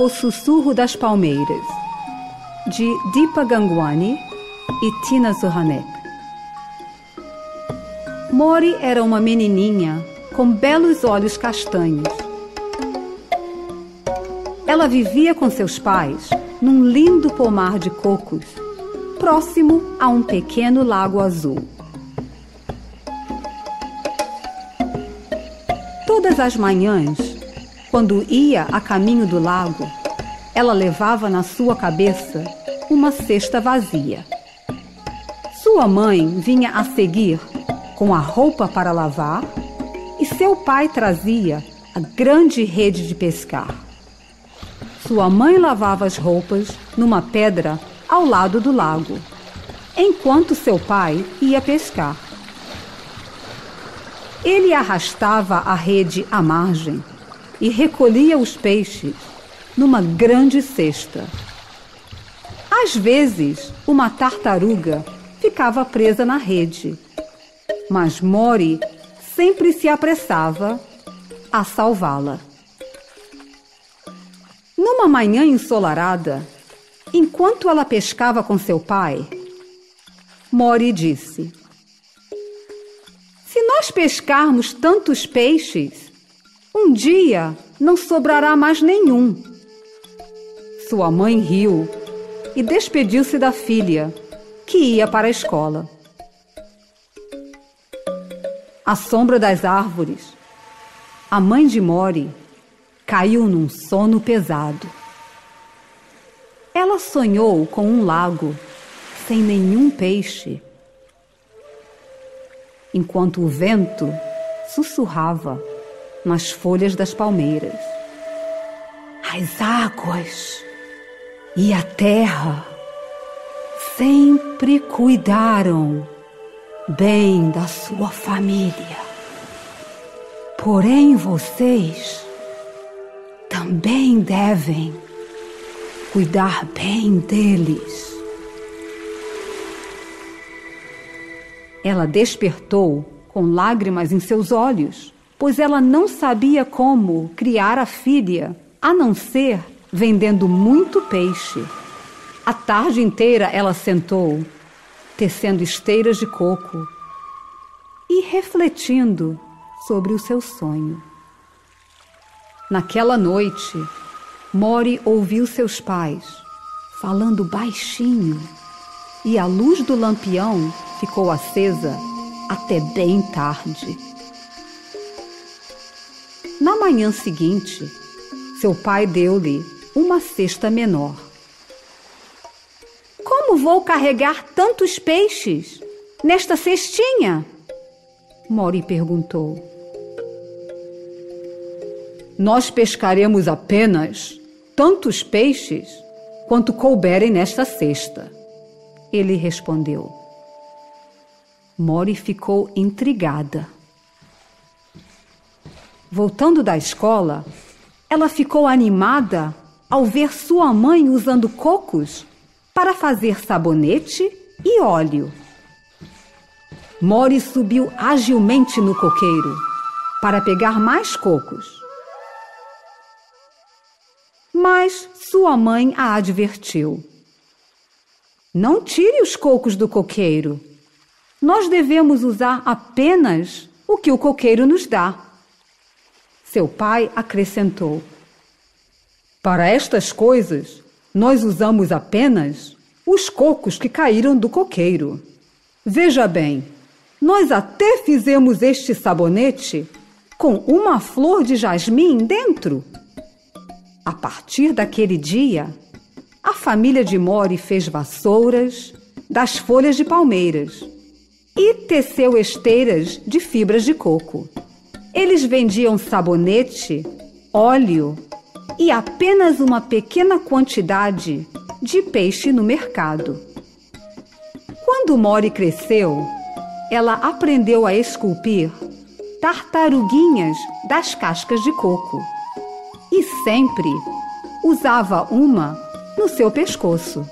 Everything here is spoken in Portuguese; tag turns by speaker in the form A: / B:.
A: O Sussurro das Palmeiras, de Deepa Gangwani e Tina Zohanek. Mori era uma menininha com belos olhos castanhos. Ela vivia com seus pais num lindo pomar de cocos, próximo a um pequeno lago azul. Todas as manhãs, quando ia a caminho do lago, ela levava na sua cabeça uma cesta vazia. Sua mãe vinha a seguir com a roupa para lavar e seu pai trazia a grande rede de pescar. Sua mãe lavava as roupas numa pedra ao lado do lago, enquanto seu pai ia pescar. Ele arrastava a rede à margem e recolhia os peixes numa grande cesta. Às vezes, uma tartaruga ficava presa na rede, mas Mori sempre se apressava a salvá-la. Numa manhã ensolarada, enquanto ela pescava com seu pai, Mori disse: Se nós pescarmos tantos peixes, um dia não sobrará mais nenhum. Sua mãe riu e despediu-se da filha, que ia para a escola. À sombra das árvores, a mãe de Mori caiu num sono pesado. Ela sonhou com um lago sem nenhum peixe, enquanto o vento sussurrava nas folhas das palmeiras. As águas e a terra sempre cuidaram bem da sua família. Porém, vocês também devem cuidar bem deles. Ela despertou com lágrimas em seus olhos, pois ela não sabia como criar a filha, a não ser vendendo muito peixe. A tarde inteira ela sentou, tecendo esteiras de coco e refletindo sobre o seu sonho. Naquela noite, Mori ouviu seus pais falando baixinho e a luz do lampião ficou acesa até bem tarde. Na manhã seguinte, seu pai deu-lhe uma cesta menor. Como vou carregar tantos peixes nesta cestinha? Mori perguntou. Nós pescaremos apenas tantos peixes quanto couberem nesta cesta. Ele respondeu. Mori ficou intrigada. Voltando da escola, ela ficou animada ao ver sua mãe usando cocos para fazer sabonete e óleo. Mori subiu agilmente no coqueiro para pegar mais cocos. Mas sua mãe a advertiu. Não tire os cocos do coqueiro. Nós devemos usar apenas o que o coqueiro nos dá. Seu pai acrescentou: Para estas coisas, nós usamos apenas os cocos que caíram do coqueiro. Veja bem, nós até fizemos este sabonete com uma flor de jasmim dentro. A partir daquele dia, a família de Mori fez vassouras das folhas de palmeiras e teceu esteiras de fibras de coco. Eles vendiam sabonete, óleo e apenas uma pequena quantidade de peixe no mercado. Quando Mori cresceu, ela aprendeu a esculpir tartaruguinhas das cascas de coco e sempre usava uma no seu pescoço.